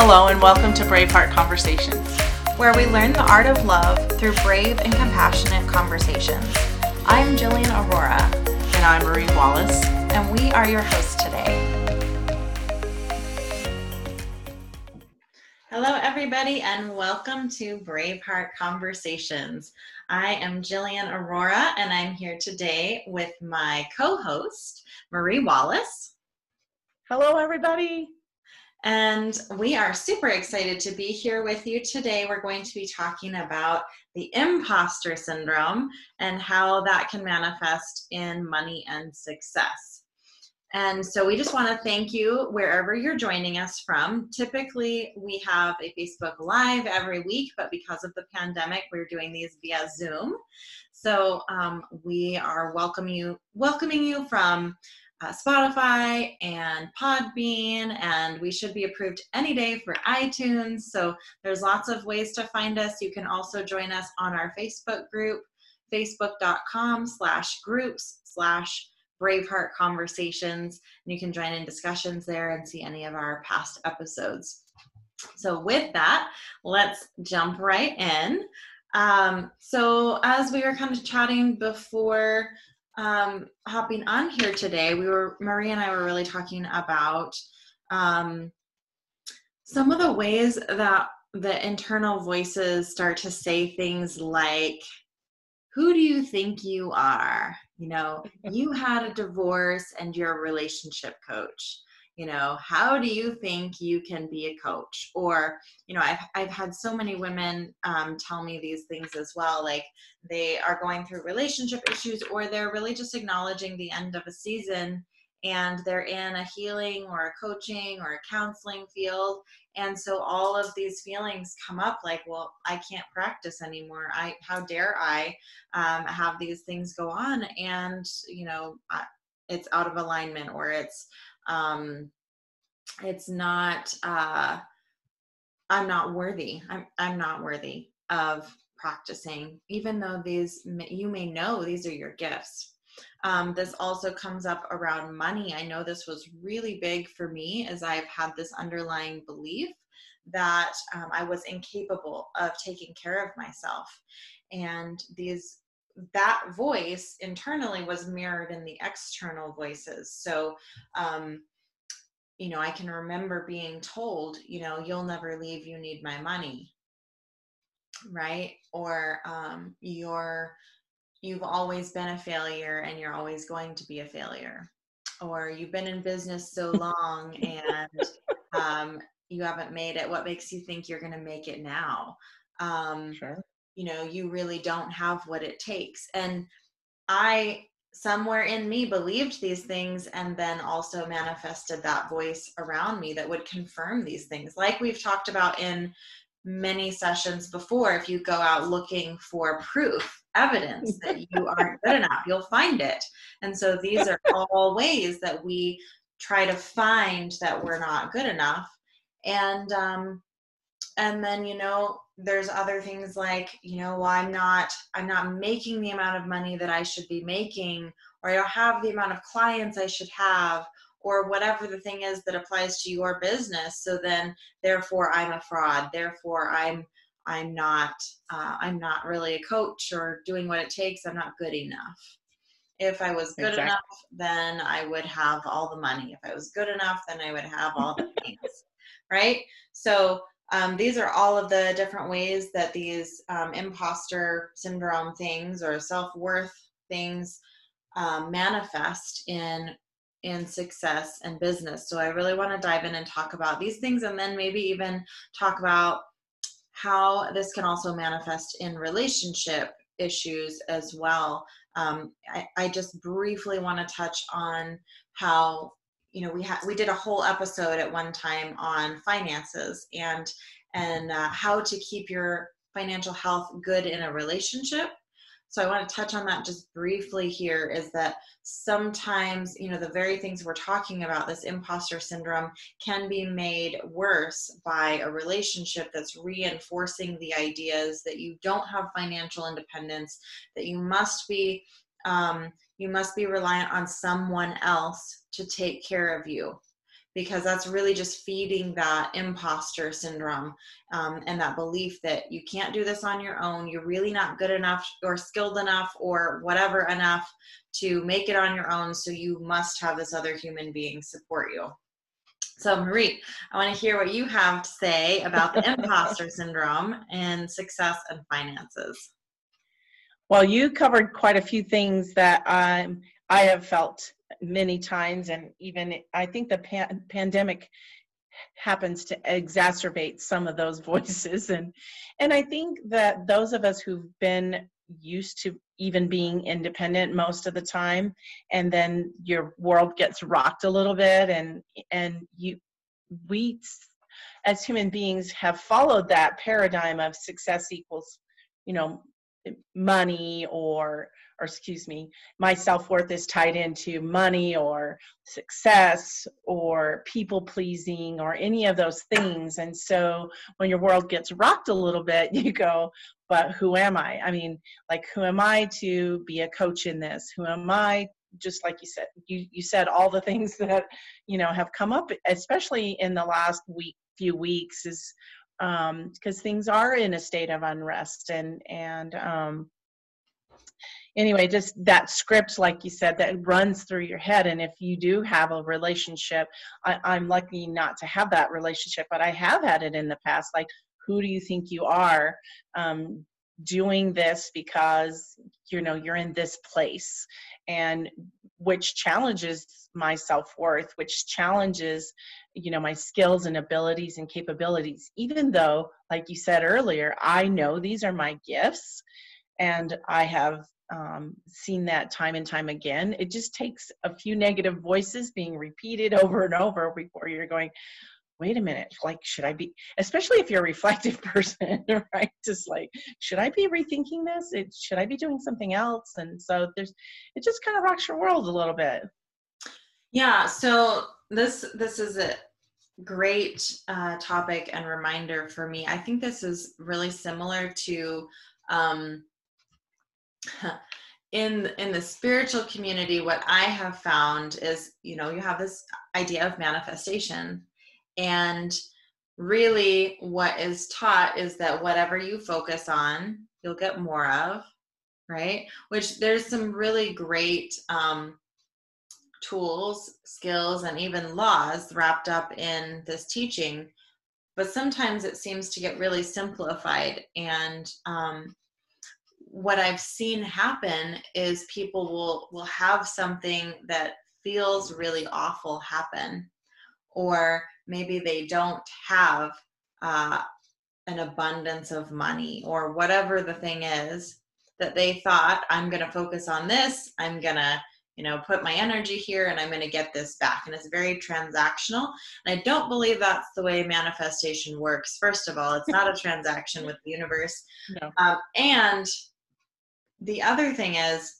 Hello, and welcome to Braveheart Conversations, where we learn the art of love through brave and compassionate conversations. I'm Jillian Aurora. And I'm Marie Wallace. And we are your hosts today. Hello, everybody, and welcome to Braveheart Conversations. I am Jillian Aurora, and I'm here today with my co host, Marie Wallace. Hello, everybody. And we are super excited to be here with you today. We're going to be talking about the imposter syndrome and how that can manifest in money and success. And so we just want to thank you wherever you're joining us from. Typically, we have a Facebook Live every week, but because of the pandemic, we're doing these via Zoom. So um, we are welcome you, welcoming you from uh, Spotify and Podbean, and we should be approved any day for iTunes. So there's lots of ways to find us. You can also join us on our Facebook group, facebook.com slash groups slash Braveheart Conversations. And you can join in discussions there and see any of our past episodes. So, with that, let's jump right in. Um, so, as we were kind of chatting before um, hopping on here today, we were Marie and I were really talking about um, some of the ways that the internal voices start to say things like, "Who do you think you are?" You know, you had a divorce and you're a relationship coach you know how do you think you can be a coach? Or you know i've, I've had so many women um, tell me these things as well like they are going through relationship issues or they're really just acknowledging the end of a season and they're in a healing or a coaching or a counseling field. And so all of these feelings come up like well i can't practice anymore. I how dare i um, have these things go on? And you know I, it's out of alignment or it's um, it's not uh, i'm not worthy. I'm i'm not worthy of practicing even though these you may know these are your gifts. Um, this also comes up around money. I know this was really big for me as i've had this underlying belief that um, i was incapable of taking care of myself. And these that voice internally was mirrored in the external voices. So, um, you know, I can remember being told, you know, you'll never leave, you need my money. Right. Or um, you're, you've always been a failure and you're always going to be a failure. Or you've been in business so long and um, you haven't made it. What makes you think you're going to make it now? Um, sure you know you really don't have what it takes. And i somewhere in me believed these things and then also manifested that voice around me that would confirm these things. Like we've talked about in many sessions before if you go out looking for proof evidence that you aren't good enough you'll find it. And so these are all ways that we try to find that we're not good enough. And um and then you know there's other things like you know well i'm not i'm not making the amount of money that i should be making or i don't have the amount of clients i should have or whatever the thing is that applies to your business. So then therefore i'm a fraud. Therefore i'm i'm not uh, i'm not really a coach or doing what it takes. I'm not good enough. If i was good exactly. enough then i would have all the money. If i was good enough then i would have all the things right? So um, these are all of the different ways that these um, imposter syndrome things or self-worth things um, manifest in in success and business. So i really want to dive in and talk about these things and then maybe even talk about how this can also manifest in relationship issues as well. Um, I, I just briefly want to touch on how you know we had we did a whole episode at one time on finances and and uh, how to keep your financial health good in a relationship. So i want to touch on that just briefly here is that sometimes you know the very things we're talking about this imposter syndrome can be made worse by a relationship that's reinforcing the ideas that you don't have financial independence that you must be um, you must be reliant on someone else to take care of you because that's really just feeding that imposter syndrome um, and that belief that you can't do this on your own. You're really not good enough or skilled enough or whatever enough to make it on your own. So you must have this other human being support you. So, Marie, I want to hear what you have to say about the imposter syndrome and success and finances. Well, you covered quite a few things that um, I have felt many times, and even I think the pan- pandemic happens to exacerbate some of those voices. And and i think that those of us who've been used to even being independent most of the time and then your world gets rocked a little bit and and you we as human beings have followed that paradigm of success equals you know money or or excuse me, my self worth is tied into money or success or people pleasing or any of those things. And so when your world gets rocked a little bit, you go, but who am I? I mean, like, who am I to be a coach in this? Who am I? Just like you said, you, you said all the things that, you know, have come up, especially in the last week, few weeks is um because things are in a state of unrest and and um anyway, just that script, like you said, that runs through your head. And if you do have a relationship, I, am lucky not to have that relationship, but I have had it in the past. Like, who do you think you are? Um, doing this because you know you're in this place and which challenges my self-worth which challenges you know my skills and abilities and capabilities even though like you said earlier i know these are my gifts and i have um, seen that time and time again. It just takes a few negative voices being repeated over and over before you're going, wait a minute, like, should I be, especially if you're a reflective person, right? Just like, should I be rethinking this? It, should I be doing something else? And so there's, it just kind of rocks your world a little bit. Yeah. So this, this is a, great uh, topic and reminder for me. I think this is really similar to um, in in the spiritual community what i have found is you know you have this idea of manifestation and really what is taught is that whatever you focus on you'll get more of right? Which there's some really great um, tools skills and even laws wrapped up in this teaching. But sometimes it seems to get really simplified. And um, what I've seen happen is people will will have something that feels really awful happen, or maybe they don't have uh, an abundance of money, or whatever the thing is that they thought I'm going to focus on this. I'm going to you know put my energy here and i'm going to get this back and it's very transactional and i don't believe that's the way manifestation works first of all it's not a transaction with the universe no. um, and the other thing is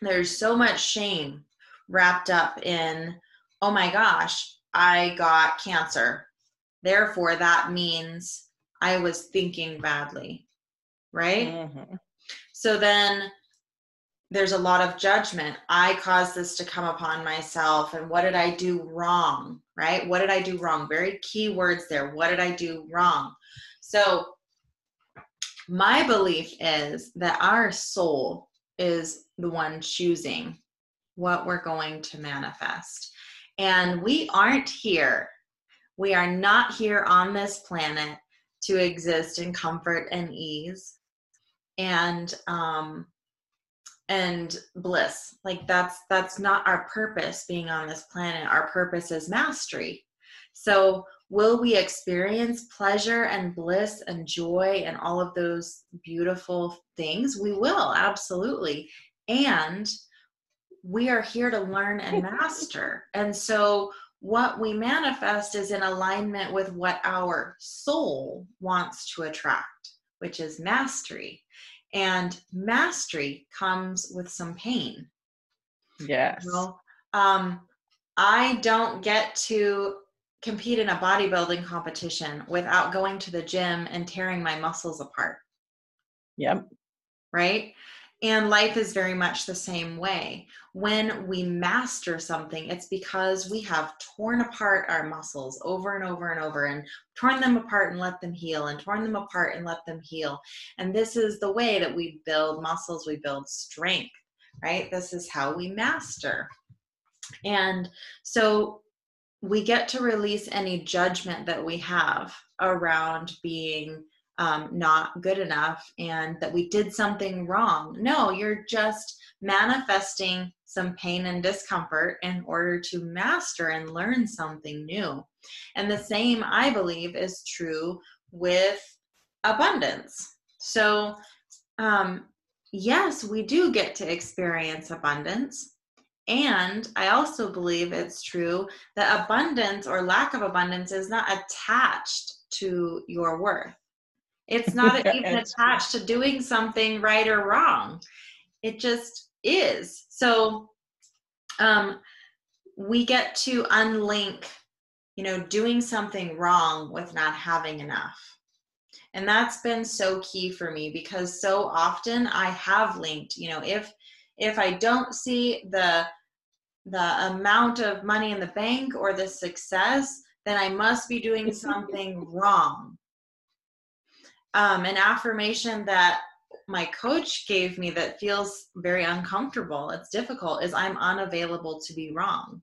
there's so much shame wrapped up in oh my gosh i got cancer. Therefore that means i was thinking badly right? Mm-hmm. so then there's a lot of judgment. I caused this to come upon myself and what did i do wrong right? What did i do wrong? Very key words there. What did i do wrong? So my belief is that our soul is the one choosing what we're going to manifest. And we aren't here. We are not here on this planet to exist in comfort and ease and um and bliss like that's that's not our purpose being on this planet our purpose is mastery so will we experience pleasure and bliss and joy and all of those beautiful things? We will, absolutely. And we are here to learn and master. And so, what we manifest is in alignment with what our soul wants to attract, which is mastery. And mastery comes with some pain. Yes. Well, um, I don't get to compete in a bodybuilding competition without going to the gym and tearing my muscles apart. Yep. Right? And life is very much the same way. When we master something, it's because we have torn apart our muscles over and over and over and torn them apart and let them heal and torn them apart and let them heal. And this is the way that we build muscles, we build strength, right? This is how we master. And so we get to release any judgment that we have around being um, not good enough and that we did something wrong. No, you're just manifesting some pain and discomfort in order to master and learn something new. And the same, I believe, is true with abundance. So, um, yes, we do get to experience abundance. And I also believe it's true that abundance or lack of abundance is not attached to your worth. It's not even attached to doing something right or wrong. It just is. So um, we get to unlink, you know, doing something wrong with not having enough. And that's been so key for me because so often I have linked, you know, if if I don't see the the amount of money in the bank or the success, then I must be doing something wrong um, an affirmation that my coach gave me that feels very uncomfortable, it's difficult, is I'm unavailable to be wrong.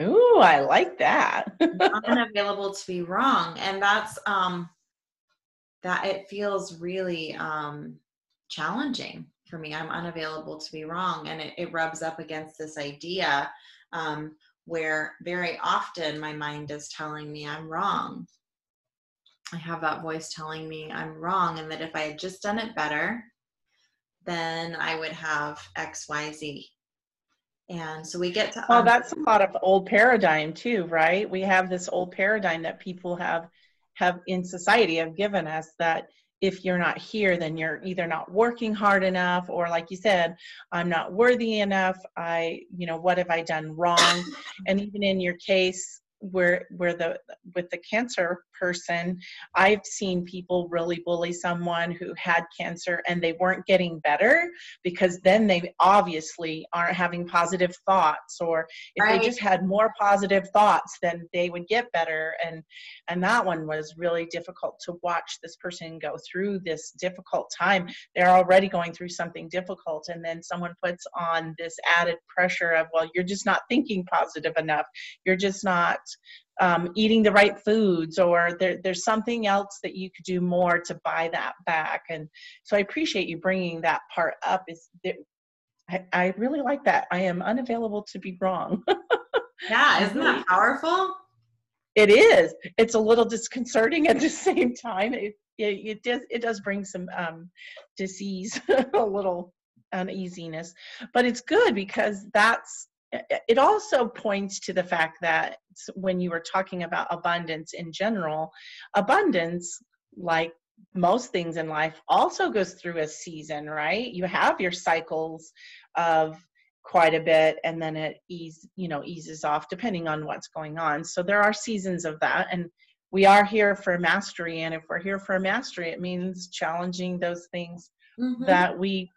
Ooh, I like that. unavailable to be wrong. And that's um that it feels really um challenging for me. I'm unavailable to be wrong. And it, it rubs up against this idea um where very often my mind is telling me I'm wrong. I have that voice telling me I'm wrong and that if I had just done it better, then I would have XYZ. And so we get to. Well, um, that's a lot of old paradigm too, right? We have this old paradigm that people have have in society have given us that if you're not here then you're either not working hard enough or like you said i'm not worthy enough i you know what have i done wrong and even in your case where where the with the cancer person. I've seen people really bully someone who had cancer and they weren't getting better because then they obviously aren't having positive thoughts or if right. they just had more positive thoughts then they would get better. And and that one was really difficult to watch this person go through this difficult time. They're already going through something difficult and then someone puts on this added pressure of well you're just not thinking positive enough. You're just not um, eating the right foods or there, there's something else that you could do more to buy that back. And so i appreciate you bringing that part up. Is that I, I really like that. I am unavailable to be wrong. Yeah isn't that powerful? It is. It's a little disconcerting at the same time. It, it, it does it does bring some um, disease a little uneasiness. But it's good because that's it also points to the fact that when you were talking about abundance in general, abundance, like most things in life, also goes through a season, right? You have your cycles of quite a bit and then it ease you know eases off depending on what's going on so there are seasons of that and we are here for mastery and if we're here for mastery it means challenging those things mm-hmm. that we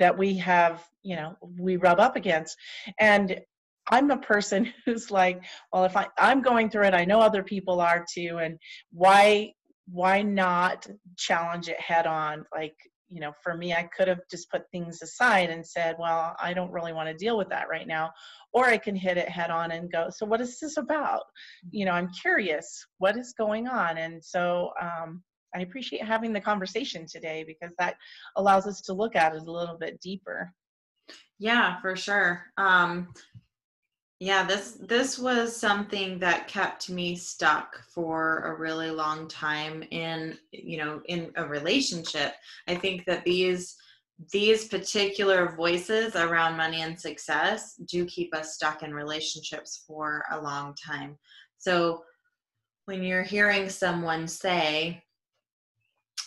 that we have you know we rub up against. And i'm a person who's like well if I, i'm going through it i know other people are too and why why not challenge it head on? Like you know for me i could have just put things aside and said well i don't really want to deal with that right now or i can hit it head on and go so what is this about? You know i'm curious what is going on. And so um, I appreciate having the conversation today because that allows us to look at it a little bit deeper. Yeah, for sure. Um, yeah, this this was something that kept me stuck for a really long time in you know in a relationship. I think that these these particular voices around money and success do keep us stuck in relationships for a long time. So when you're hearing someone say,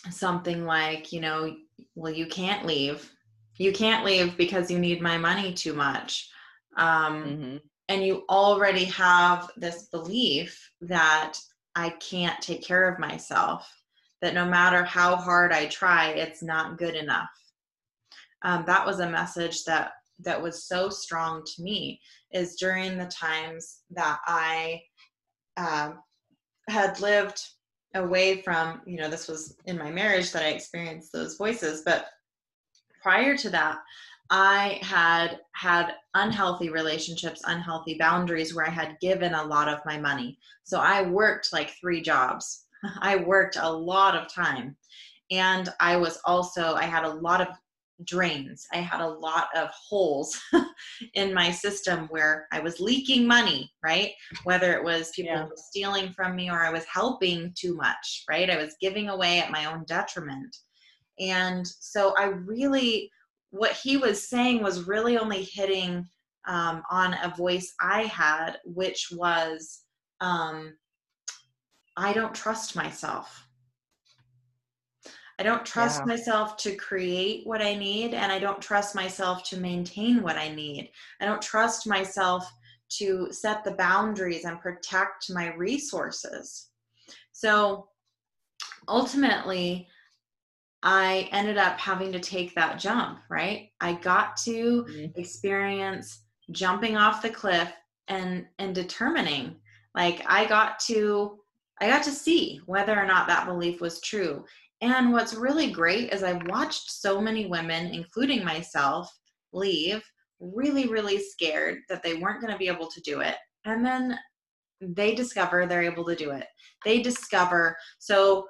something like, you know, well, you can't leave. You can't leave because you need my money too much. Um, mm-hmm. And you already have this belief that I can't take care of myself, that no matter how hard I try, it's not good enough. um, that was a message that that was so strong to me is during the times that I um, had lived away from, you know, this was in my marriage that I experienced those voices, but prior to that, I had had unhealthy relationships, unhealthy boundaries where I had given a lot of my money. So I worked like three jobs. I worked a lot of time. And I was also, I had a lot of drains. I had a lot of holes in my system where I was leaking money, right? Whether it was people Yeah. stealing from me or I was helping too much, right? I was giving away at my own detriment. And so I really, what he was saying was really only hitting um, on a voice I had, which was, um, I don't trust myself. I don't trust Yeah. myself to create what I need, and I don't trust myself to maintain what I need. I don't trust myself to set the boundaries and protect my resources. So ultimately, I ended up having to take that jump, right? I got to Mhm. experience jumping off the cliff and and determining like I got to I got to see whether or not that belief was true. And what's really great is I've watched so many women, including myself, leave really, really scared that they weren't going to be able to do it. And then they discover they're able to do it. They discover. So,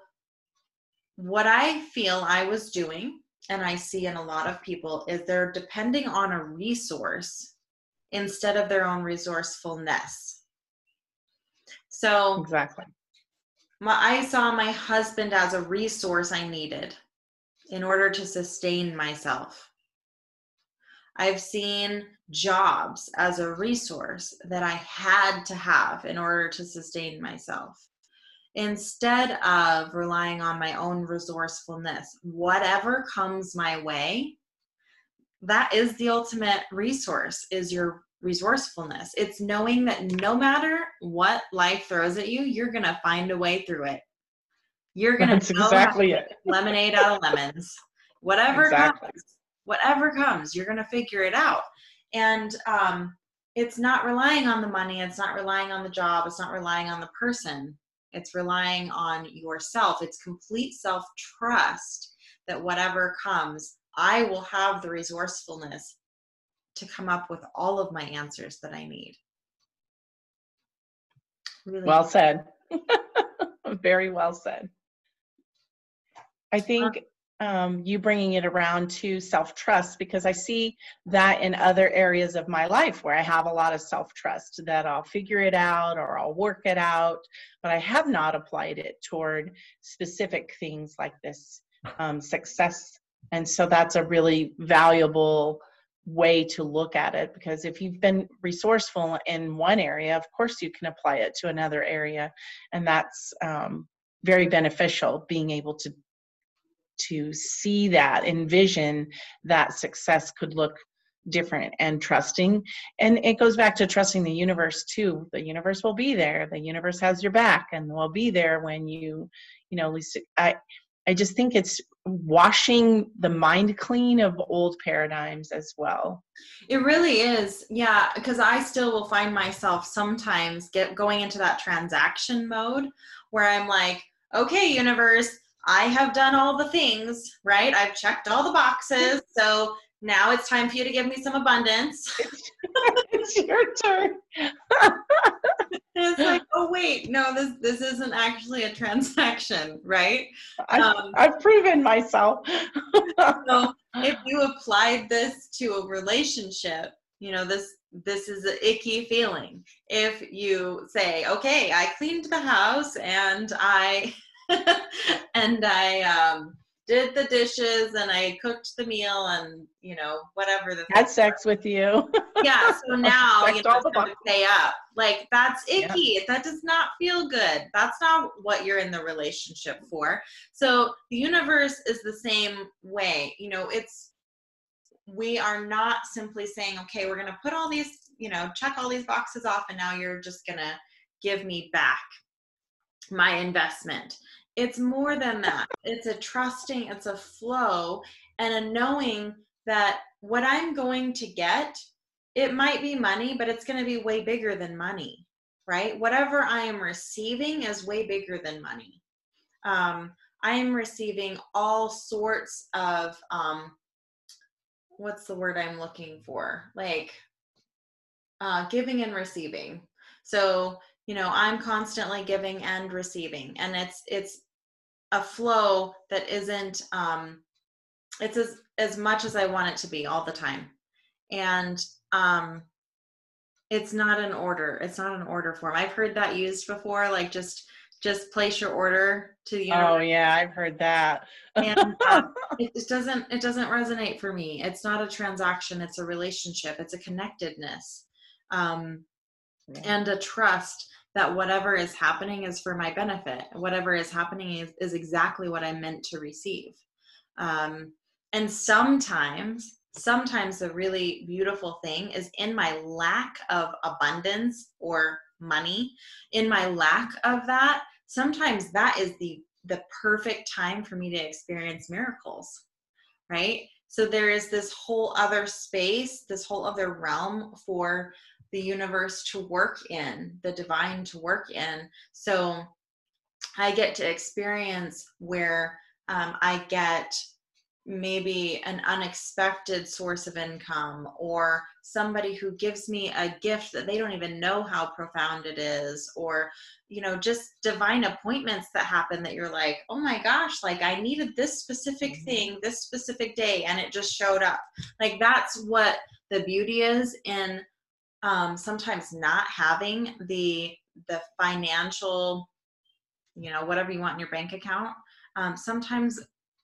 what I feel I was doing, and I see in a lot of people, is they're depending on a resource instead of their own resourcefulness. So, Exactly. My, I saw my husband as a resource I needed in order to sustain myself. I've seen jobs as a resource that I had to have in order to sustain myself. Instead of relying on my own resourcefulness, whatever comes my way, that is the ultimate resource is your resourcefulness. It's knowing that no matter what life throws at you, you're going to find a way through it. You're going to exactly it. lemonade out of lemons. Whatever Exactly. comes, whatever comes, you're going to figure it out. And um, it's not relying on the money. It's not relying on the job. It's not relying on the person. It's relying on yourself. It's complete self trust that whatever comes, I will have the resourcefulness to come up with all of my answers that I need. Really Well said. Very well said. I think um, you bringing it around to self trust because I see that in other areas of my life where I have a lot of self trust that I'll figure it out or I'll work it out, but I have not applied it toward specific things like this um, success. And so that's a really valuable way to look at it because if you've been resourceful in one area, of course you can apply it to another area, and that's um, very beneficial. Being able to to see that, envision that success could look different and trusting. And it goes back to trusting the universe too. The universe will be there. The universe has your back and will be there when you you know least i i just think it's washing the mind clean of old paradigms as well It really is. Yeah, because I still will find myself sometimes get going into that transaction mode where I'm like, "Okay, universe, I have done all the things, right? I've checked all the boxes. So now it's time for you to give me some abundance." it's your turn it's like, "Oh wait, no, this this isn't actually a transaction, right?" I, Um, i've proven myself so if you applied this to a relationship you know this this is an icky feeling if you say okay i cleaned the house and i and i um did the dishes and i cooked the meal and you know whatever the had sex with you. Yeah so now you know to pay up. Like that's Yeah. icky. That does not feel good. That's not what you're in the relationship for. So the universe is the same way. You know it's we are not simply saying okay we're going to put all these you know check all these boxes off and now you're just going to give me back my investment it's more than that it's a trusting it's a flow and a knowing that what I'm going to get, it might be money, but it's going to be way bigger than money, right? Whatever I am receiving is way bigger than money. Um, I am receiving all sorts of, um, what's the word I'm looking for? Like uh, giving and receiving. So, you know, I'm constantly giving and receiving, and it's it's a flow that isn't um, it's as as much as I want it to be all the time, and um, it's not an order. It's not an order form. I've heard that used before, like just just place your order to the universe. Oh yeah, I've heard that. and um, it just doesn't it doesn't resonate for me. It's not a transaction. It's a relationship. It's a connectedness, um, yeah. and a trust that whatever is happening is for my benefit. Whatever is happening is, is exactly what I'm meant to receive. Um, and sometimes, sometimes the really beautiful thing is in my lack of abundance or money, in my lack of that, sometimes that is the the perfect time for me to experience miracles right so there is this whole other space this whole other realm for the universe to work in the divine to work in so i get to experience where um, i get maybe an unexpected source of income or somebody who gives me a gift that they don't even know how profound it is or you know just divine appointments that happen that you're like oh my gosh like i needed this specific mm-hmm. thing this specific day and it just showed up like that's what the beauty is in um, sometimes not having the the financial you know whatever you want in your bank account um, sometimes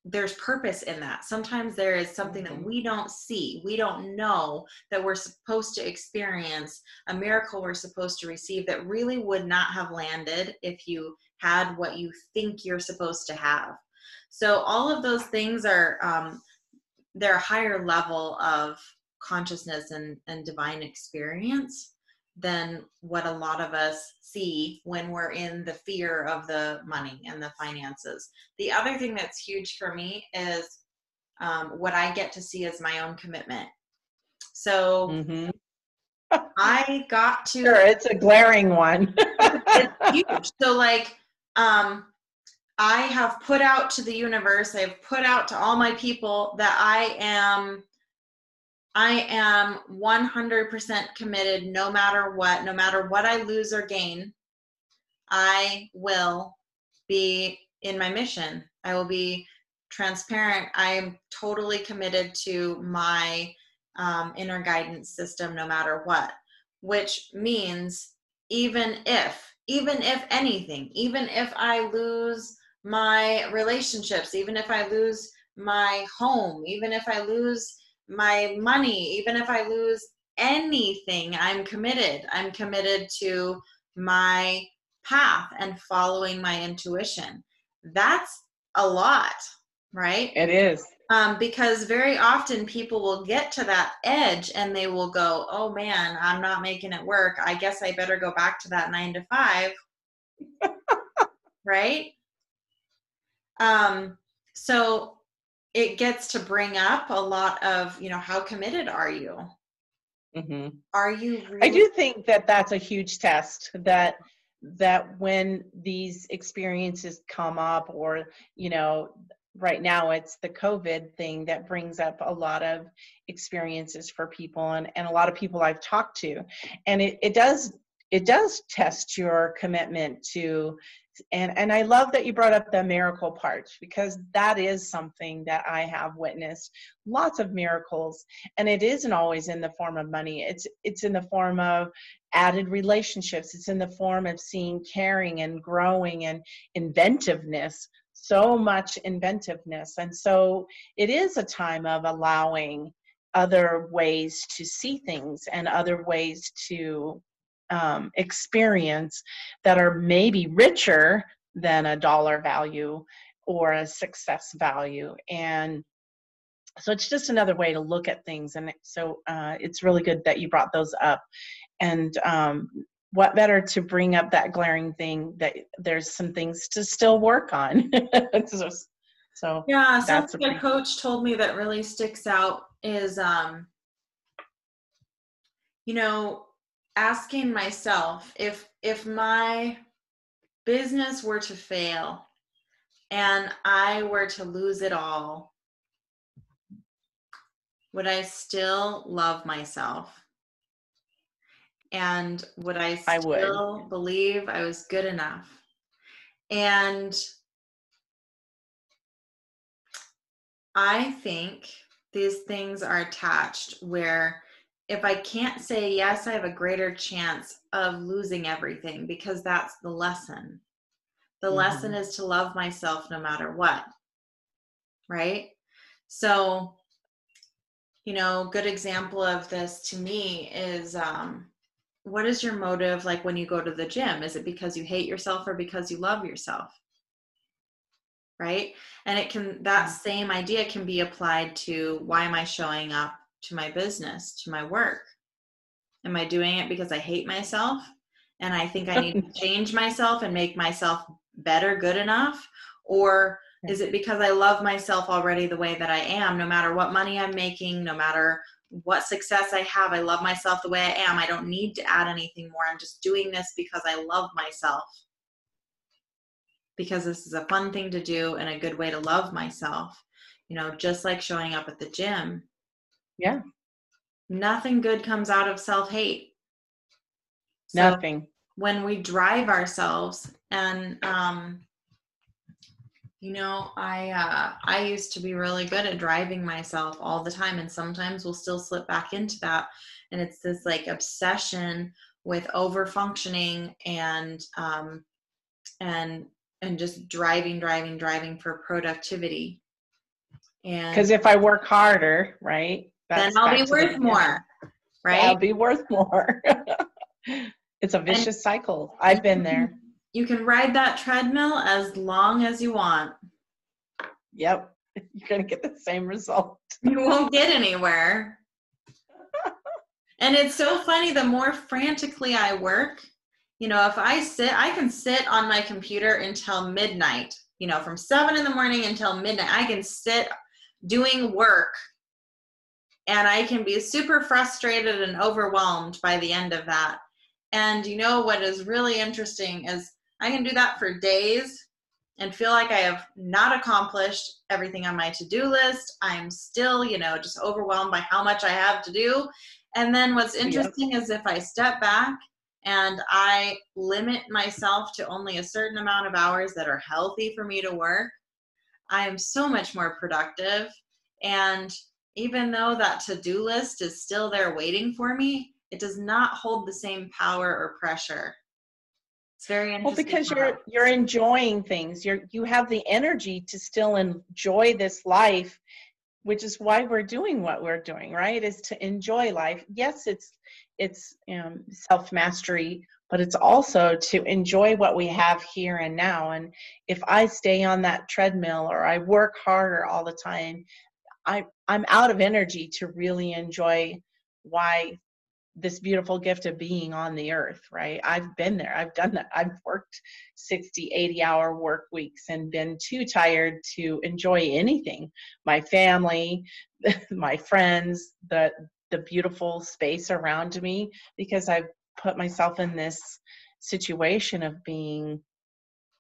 there's purpose in that. Sometimes there is something that mm-hmm. we don't see. We don't know that we're supposed to experience a miracle we're supposed to receive that really would not have landed if you had what you think you're supposed to have. So all of those things are um, they're a higher level of consciousness and, and divine experience than what a lot of us see when we're in the fear of the money and the finances. The other thing that's huge for me is um, what I get to see as my own commitment. So mm-hmm. I got to. Sure, it's a glaring one. it's huge. So, like, um, I have put out to the universe, I've put out to all my people that I am I am 100% committed no matter what, no matter what I lose or gain. I will be in my mission. I will be transparent. I am totally committed to my um, inner guidance system no matter what, which means even if, even if anything, even if I lose my relationships, even if I lose my home, even if I lose my money, even if I lose anything, I'm committed. I'm committed to my path and following my intuition. That's a lot, right? It is. Um, because very often people will get to that edge and they will go, oh man, I'm not making it work. I guess I better go back to that nine to five. right? Um, so it gets to bring up a lot of you know how committed are you mm-hmm. are you really- i do think that that's a huge test that that when these experiences come up or you know right now it's the covid thing that brings up a lot of experiences for people and, and a lot of people i've talked to and it, it does it does test your commitment to and and i love that you brought up the miracle part because that is something that i have witnessed lots of miracles and it isn't always in the form of money. It's it's in the form of added relationships. It's in the form of seeing caring and growing and inventiveness so much inventiveness. And so it is a time of allowing other ways to see things and other ways to um, experience that are maybe richer than a dollar value or a success value. And so it's just another way to look at things. And so uh, it's really good that you brought those up. And um, what better to bring up that glaring thing that there's some things to still work on? So, so yeah something a coach told me that really sticks out is um you know asking myself if if my business were to fail and I were to lose it all, would I still love myself? And would I still I would. believe I was good enough? And I think these things are attached where if I can't say yes, I have a greater chance of losing everything because that's the lesson. The mm-hmm. lesson is to love myself no matter what. Right? So, you know, good example of this to me is um what is your motive like when you go to the gym? Is it because you hate yourself or because you love yourself? Right? And it can that mm-hmm. same idea can be applied to why am I showing up to my business, to my work? Am I doing it because I hate myself and I think I need to change myself and make myself better, good enough? Or is it because I love myself already the way that I am, no matter what money I'm making, no matter what success I have? I love myself the way I am. I don't need to add anything more. I'm just doing this because I love myself. Because this is a fun thing to do and a good way to love myself. You know, just like showing up at the gym, yeah. Nothing good comes out of self hate. So Nothing. When we drive ourselves, and um, you know, I uh, I used to be really good at driving myself all the time, and sometimes we'll still slip back into that. And it's this like obsession with over functioning and um, and and just driving, driving, driving for productivity. And because if I work harder, right, then I'll be worth the, more, right? I'll be worth more. it's a vicious and cycle. I've been there. You can ride that treadmill as long as you want. Yep. You're going to get the same result. You won't get anywhere. and it's so funny the more frantically I work, you know, if I sit, I can sit on my computer until midnight, you know, from seven in the morning until midnight. I can sit doing work and I can be super frustrated and overwhelmed by the end of that. And you know what is really interesting is I can do that for days and feel like I have not accomplished everything on my to do list. I'm still, you know, just overwhelmed by how much I have to do. And then what's interesting yep. is if I step back and I limit myself to only a certain amount of hours that are healthy for me to work, I am so much more productive. And even though that to-do list is still there waiting for me, it does not hold the same power or pressure. It's very interesting. Well, because you're you're enjoying things. You're you have the energy to still enjoy this life, which is why we're doing what we're doing, right? Is to enjoy life. Yes, it's it's um, self mastery, but it's also to enjoy what we have here and now. And if I stay on that treadmill or I work harder all the time, I, I'm out of energy to really enjoy why this beautiful gift of being on the earth, right? I've been there. I've done that. I've worked 60, 80 hour work weeks and been too tired to enjoy anything. My family, my friends, the the beautiful space around me because I've put myself in this situation of being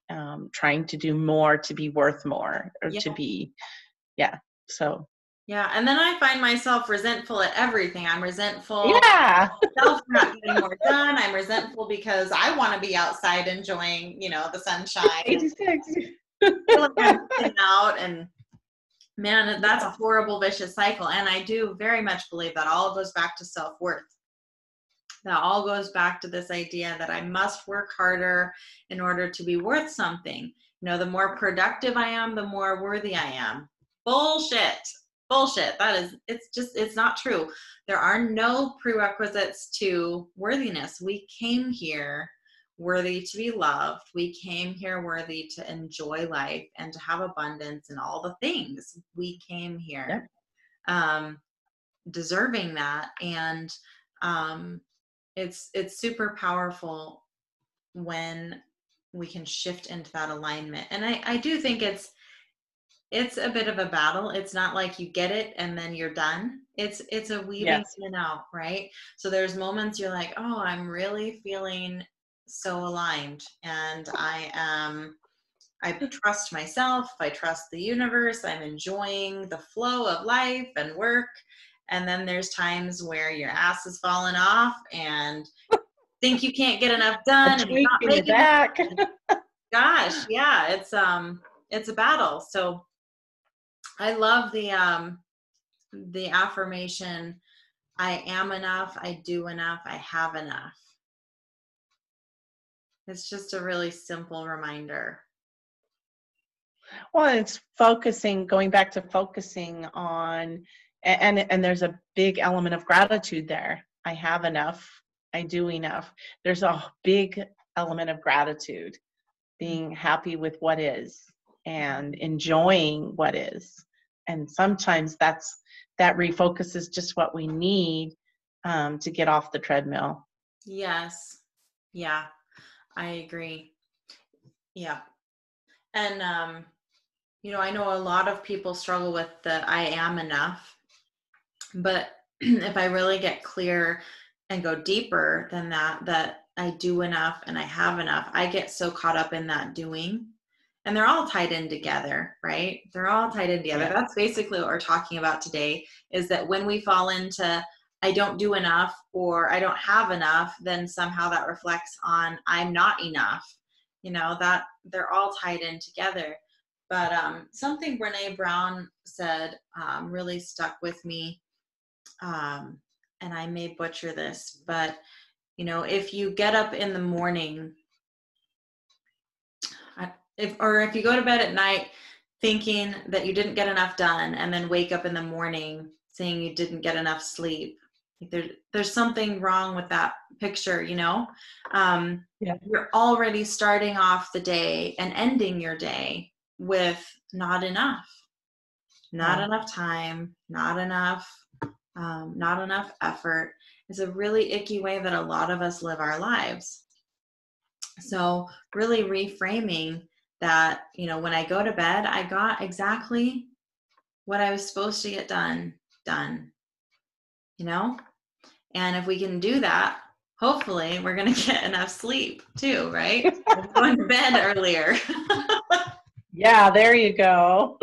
um, trying to do more to be worth more or yeah. to be yeah so yeah, and then I find myself resentful at everything. I'm resentful. Yeah. for not getting more done. I'm resentful because I want to be outside enjoying, you know, the sunshine. 86. out and man, that's a horrible vicious cycle. And I do very much believe that all goes back to self worth. That all goes back to this idea that I must work harder in order to be worth something. You know, the more productive I am, the more worthy I am. Bullshit. Bullshit. That is it's just it's not true. There are no prerequisites to worthiness. We came here worthy to be loved. We came here worthy to enjoy life and to have abundance and all the things. We came here yeah. um deserving that. And um it's it's super powerful when we can shift into that alignment. And i i do think it's it's a bit of a battle. It's not like you get it and then you're done. it's it's a weaving Yes. in and out right so there's moments you're like oh i'm really feeling so aligned and i am i trust myself i trust the universe i'm enjoying the flow of life and work and then there's times where your ass is falling off and think you can't get enough done and you're not making back. gosh yeah it's um it's a battle so i love the um the affirmation i am enough i do enough i have enough it's just a really simple reminder Well, it's focusing, going back to focusing on, and and there's a big element of gratitude there. I have enough. I do enough. There's a big element of gratitude, being happy with what is and enjoying what is. And sometimes that's that refocuses just what we need um, to get off the treadmill. yes. Yeah. I agree. Yeah. And um you know i know a lot of people struggle with the i am enough but if i really get clear and go deeper than that that i do enough and i have enough i get so caught up in that doing and they're all tied in together right? They're all tied in together. Yeah. that's basically what we're talking about today is that when we fall into i don't do enough or i don't have enough then somehow that reflects on i'm not enough. You know that they're all tied in together. But um, something brene brown said um, really stuck with me um, and i may butcher this but you know if you get up in the morning if or if you go to bed at night thinking that you didn't get enough done and then wake up in the morning saying you didn't get enough sleep like there, there's something wrong with that picture you know um, Yeah. you're already starting off the day and ending your day with not enough not Yeah. enough time not enough um, not enough effort is a really icky way that a lot of us live our lives so really reframing that you know when i go to bed i got exactly what i was supposed to get done done you know? And if we can do that hopefully we're going to get enough sleep too right? Going to bed earlier. Yeah, there you go.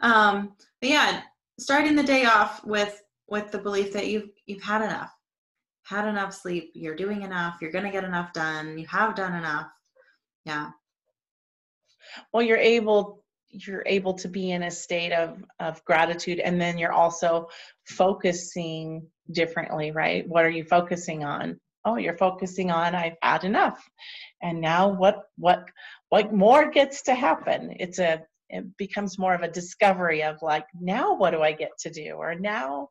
um but yeah starting the day off with with the belief that you've you've had enough had enough sleep you're doing enough you're going to get enough done you have done enough. Yeah well you're able you're able to be in a state of of gratitude and then you're also focusing differently right? What are you focusing on? Oh you're focusing on i've had enough. And now what what what more gets to happen? It's a it becomes more of a discovery of like now what do i get to do? Or now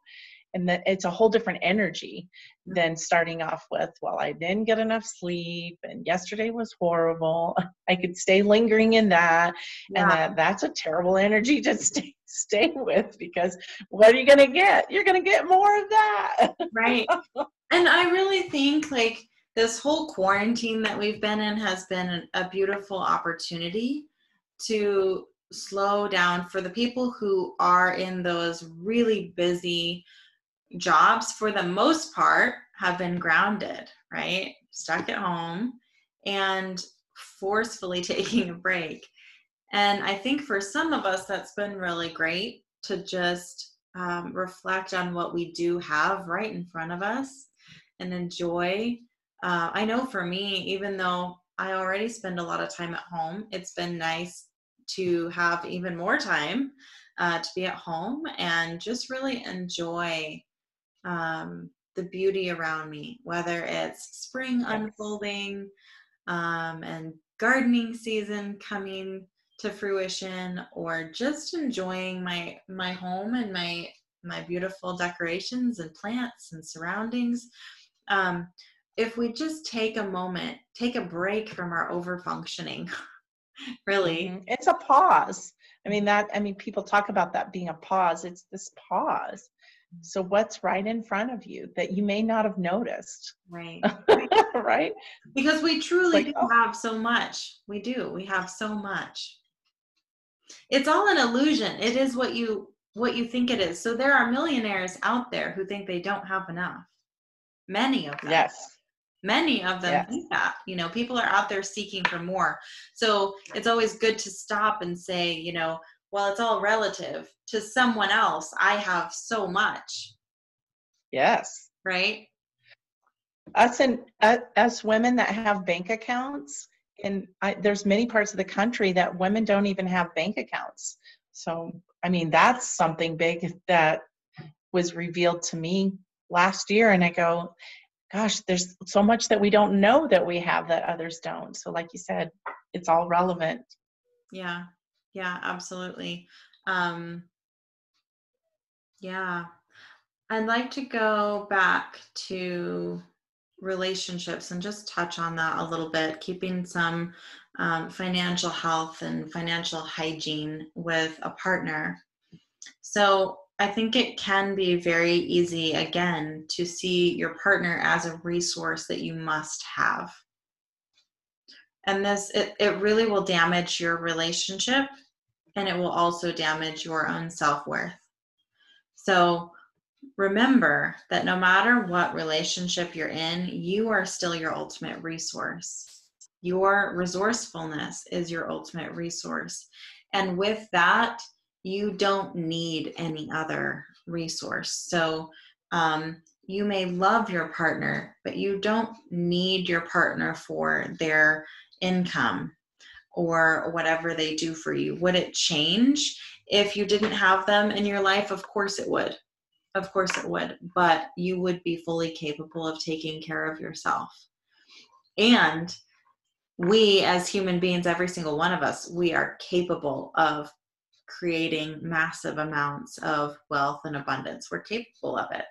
and that it's a whole different energy mm-hmm. than starting off with well i didn't get enough sleep and yesterday was horrible. I could stay lingering in that and that that's a terrible energy to stay stay with because what are you going to get? You're going to get more of that. Right. And i really think like this whole quarantine that we've been in has been a beautiful opportunity to slow down for the people who are in those really busy jobs for the most part have been grounded right? Stuck at home and forcefully taking a break. And i think for some of us that's been really great to just um, reflect on what we do have right in front of us and enjoy. Uh, i know for me even though i already spend a lot of time at home it's been nice to have even more time uh, to be at home and just really enjoy um, the beauty around me, whether it's spring Yes. unfolding um, and gardening season coming to fruition, or just enjoying my my home and my my beautiful decorations and plants and surroundings. Um, if we just take a moment, take a break from our over functioning, really, Mhm. it's a pause i mean that i mean people talk about that being a pause it's this pause so what's right in front of you that you may not have noticed right? right because we truly Like, do oh. have so much we do we have so much it's all an illusion it is what you what you think it is. So there are millionaires out there who think they don't have enough. Many of them. Yes. Many of them Yes. think that. You know, people are out there seeking for more. So it's always good to stop and say, you know, well, it's all relative. To someone else, I have so much, Yes. right? Us and uh, us women that have bank accounts, and I, there's many parts of the country that women don't even have bank accounts. So, I mean, that's something big that was revealed to me last year. And I go, gosh, there's so much that we don't know that we have that others don't. So, like you said, it's all relevant. Yeah. Yeah, absolutely. Um yeah. I'd like to go back to relationships and just touch on that a little bit, keeping some um, financial health and financial hygiene with a partner. So, I think it can be very easy, again, to see your partner as a resource that you must have. And this, it, it really will damage your relationship and it will also damage your own self worth. So, remember that no matter what relationship you're in, you are still your ultimate resource. Your resourcefulness is your ultimate resource. And with that, you don't need any other resource. So, um, you may love your partner, but you don't need your partner for their income or whatever they do for you. Would it change if you didn't have them in your life? Of course it would. Of course it would. But you would be fully capable of taking care of yourself. And we, as human beings, every single one of us, we are capable of creating massive amounts of wealth and abundance. We're capable of it.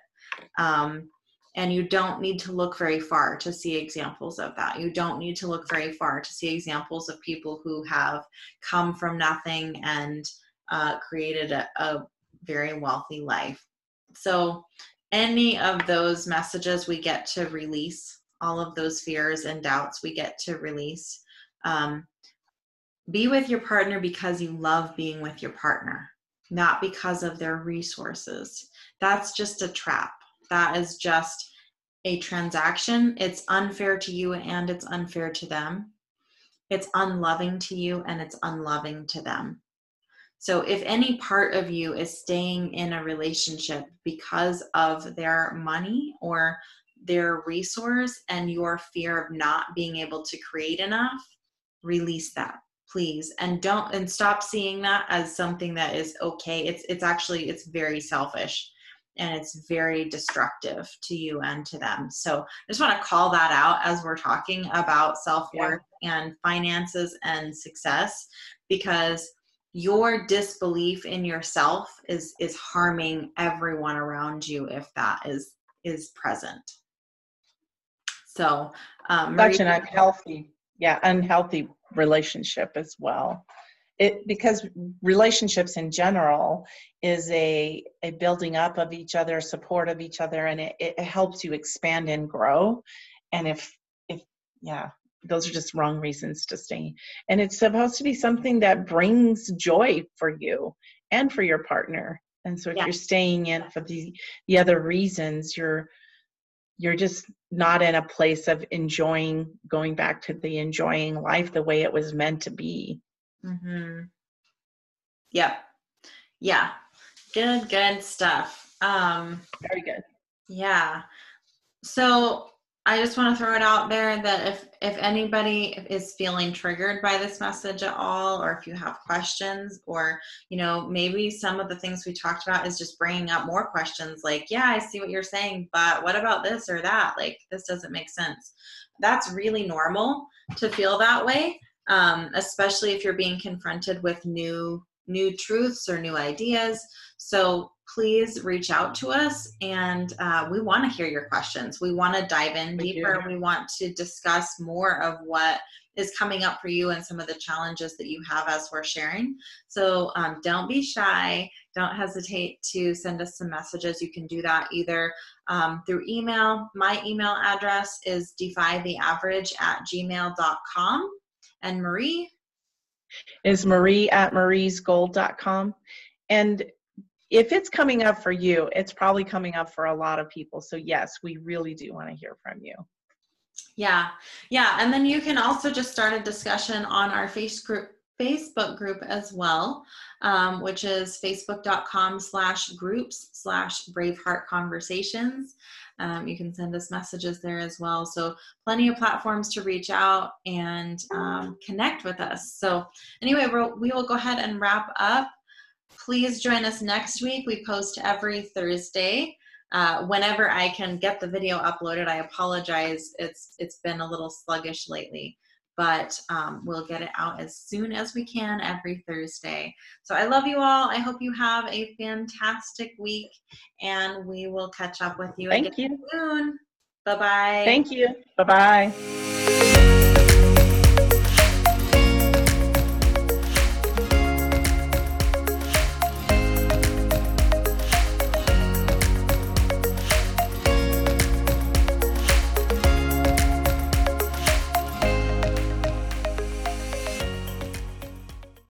Um, and you don't need to look very far to see examples of that. You don't need to look very far to see examples of people who have come from nothing and uh, created a, a very wealthy life. So, any of those messages we get to release, all of those fears and doubts we get to release. Um, be with your partner because you love being with your partner, not because of their resources. That's just a trap that is just a transaction. It's unfair to you and it's unfair to them. It's unloving to you and it's unloving to them. So, if any part of you is staying in a relationship because of their money or their resource and your fear of not being able to create enough, release that please and don't and stop seeing that as something that is okay it's it's actually it's very selfish and it's very destructive to you and to them. So I just want to call that out as we're talking about self worth yeah. and finances and success because your disbelief in yourself is is harming everyone around you if that is is present so um such an unhealthy yeah unhealthy relationship as well it because relationships in general is a a building up of each other support of each other and it, it helps you expand and grow. And if if yeah those are just wrong reasons to stay. And it's supposed to be something that brings joy for you and for your partner. And so if yeah. you're staying in for the the other reasons you're you're just not in a place of enjoying going back to the enjoying life the way it was meant to be Mm-hmm. Yep. Yeah. Good, good stuff. Um, Very good. Yeah. So I just want to throw it out there that if if anybody is feeling triggered by this message at all, or if you have questions, or you know maybe some of the things we talked about is just bringing up more questions, like yeah, I see what you're saying, but what about this or that? Like this doesn't make sense. That's really normal to feel that way um, especially if you're being confronted with new new truths or new ideas. So please reach out to us, and uh, we want to hear your questions. We want to dive in We deeper. do. We want to discuss more of what is coming up for you and some of the challenges that you have as we're sharing. So um, don't be shy. Don't hesitate to send us some messages. You can do that either um, through email. My email address is defytheaverage at gmail.com. And Marie, is marie at mariesgold.com and if it's coming up for you, it's probably coming up for a lot of people. So yes, we really do want to hear from you. Yeah, yeah, and then you can also just start a discussion on our face group, Facebook group as well, um, which is facebook.com slash groups slash Braveheart Conversations. Um, you can send us messages there as well. So plenty of platforms to reach out and um, connect with us. So anyway, we'll, we will go ahead and wrap up. Please join us next week. We post every Thursday uh, whenever I can get the video uploaded. I apologize. It's it's been a little sluggish lately, but um, we'll get it out as soon as we can every Thursday. So I love you all. I hope you have a fantastic week, and we will catch up with you Thank again you. soon. Bye bye. Thank you. Bye bye.